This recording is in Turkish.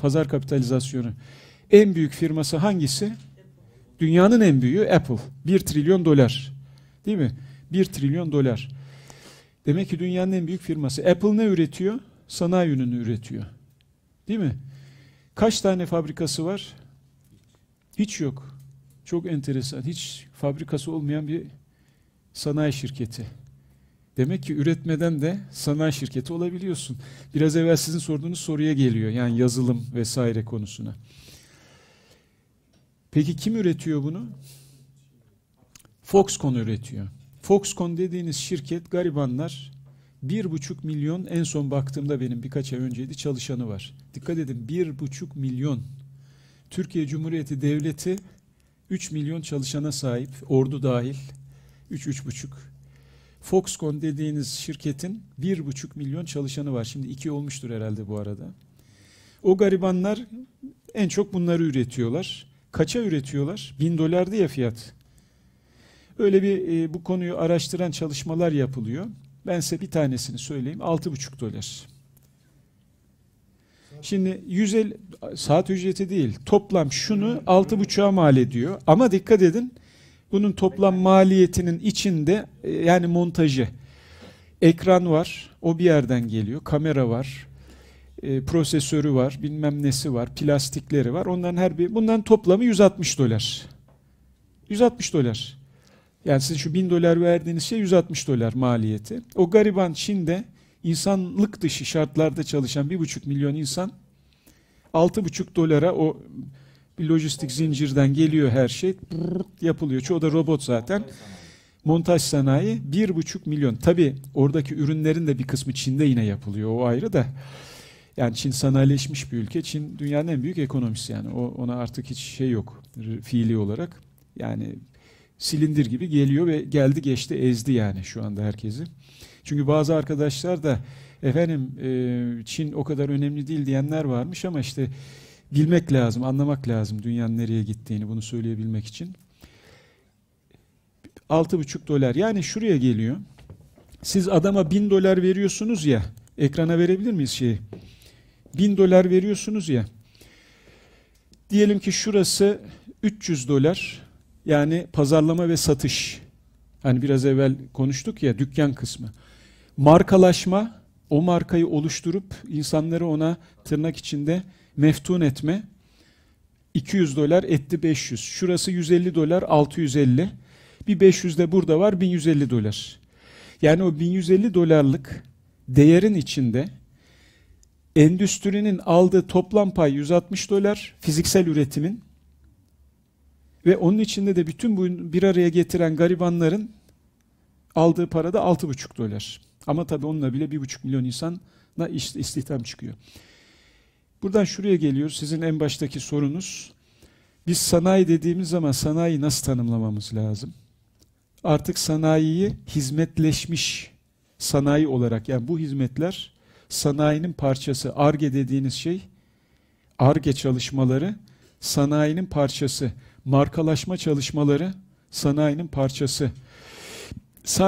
pazar kapitalizasyonu. En büyük firması hangisi? Dünyanın en büyüğü Apple. 1 trilyon dolar. Değil mi? 1 trilyon dolar. Demek ki dünyanın en büyük firması. Apple ne üretiyor? Sanayi ürünü üretiyor. Değil mi? Kaç tane fabrikası var? Hiç yok. Çok enteresan. Hiç fabrikası olmayan bir sanayi şirketi. Demek ki üretmeden de sanayi şirketi olabiliyorsun. Biraz evvel sizin sorduğunuz soruya geliyor. Yani yazılım vesaire konusuna. Peki kim üretiyor bunu? Foxconn üretiyor. Foxconn dediğiniz şirket garibanlar bir buçuk milyon en son baktığımda benim birkaç ay önceydi çalışanı var. Dikkat edin bir buçuk milyon. Türkiye Cumhuriyeti Devleti 3 milyon çalışana sahip, ordu dahil. 3-3,5. Foxconn dediğiniz şirketin 1,5 milyon çalışanı var. Şimdi 2 olmuştur herhalde bu arada. O garibanlar en çok bunları üretiyorlar. Kaça üretiyorlar? 1000 dolardı ya fiyat. Öyle bir e, bu konuyu araştıran çalışmalar yapılıyor. Ben size bir tanesini söyleyeyim. 6,5 dolar. Şimdi 150 saat ücreti değil. Toplam şunu 6,5'a mal ediyor. Ama dikkat edin. Bunun toplam maliyetinin içinde e, yani montajı. Ekran var. O bir yerden geliyor. Kamera var. E, prosesörü var. Bilmem nesi var. Plastikleri var. Onların her bir bundan toplamı 160 dolar. 160 dolar. Yani siz şu 1000 dolar verdiğiniz şey 160 dolar maliyeti. O gariban Çin'de insanlık dışı şartlarda çalışan 1,5 milyon insan 6,5 dolara o bir lojistik zincirden geliyor her şey yapılıyor. Çoğu da robot zaten. Montaj sanayi 1,5 milyon. Tabi oradaki ürünlerin de bir kısmı Çin'de yine yapılıyor. O ayrı da. Yani Çin sanayileşmiş bir ülke. Çin dünyanın en büyük ekonomisi yani. O, ona artık hiç şey yok fiili olarak. Yani silindir gibi geliyor ve geldi geçti ezdi yani şu anda herkesi. Çünkü bazı arkadaşlar da efendim e, Çin o kadar önemli değil diyenler varmış ama işte bilmek lazım, anlamak lazım dünyanın nereye gittiğini bunu söyleyebilmek için. 6,5 dolar yani şuraya geliyor. Siz adama 1000 dolar veriyorsunuz ya ekrana verebilir miyiz şeyi? 1000 dolar veriyorsunuz ya diyelim ki şurası 300 dolar yani pazarlama ve satış. Hani biraz evvel konuştuk ya dükkan kısmı. Markalaşma, o markayı oluşturup insanları ona tırnak içinde meftun etme. 200 dolar etti 500. Şurası 150 dolar 650. Bir 500 de burada var 1150 dolar. Yani o 1150 dolarlık değerin içinde endüstrinin aldığı toplam pay 160 dolar fiziksel üretimin ve onun içinde de bütün bu bir araya getiren garibanların aldığı para da 6,5 dolar. Ama tabii onunla bile 1,5 milyon insana istihdam çıkıyor. Buradan şuraya geliyoruz. Sizin en baştaki sorunuz. Biz sanayi dediğimiz zaman sanayi nasıl tanımlamamız lazım? Artık sanayiyi hizmetleşmiş sanayi olarak yani bu hizmetler sanayinin parçası. ARGE dediğiniz şey ARGE çalışmaları sanayinin parçası markalaşma çalışmaları sanayinin parçası. Sadece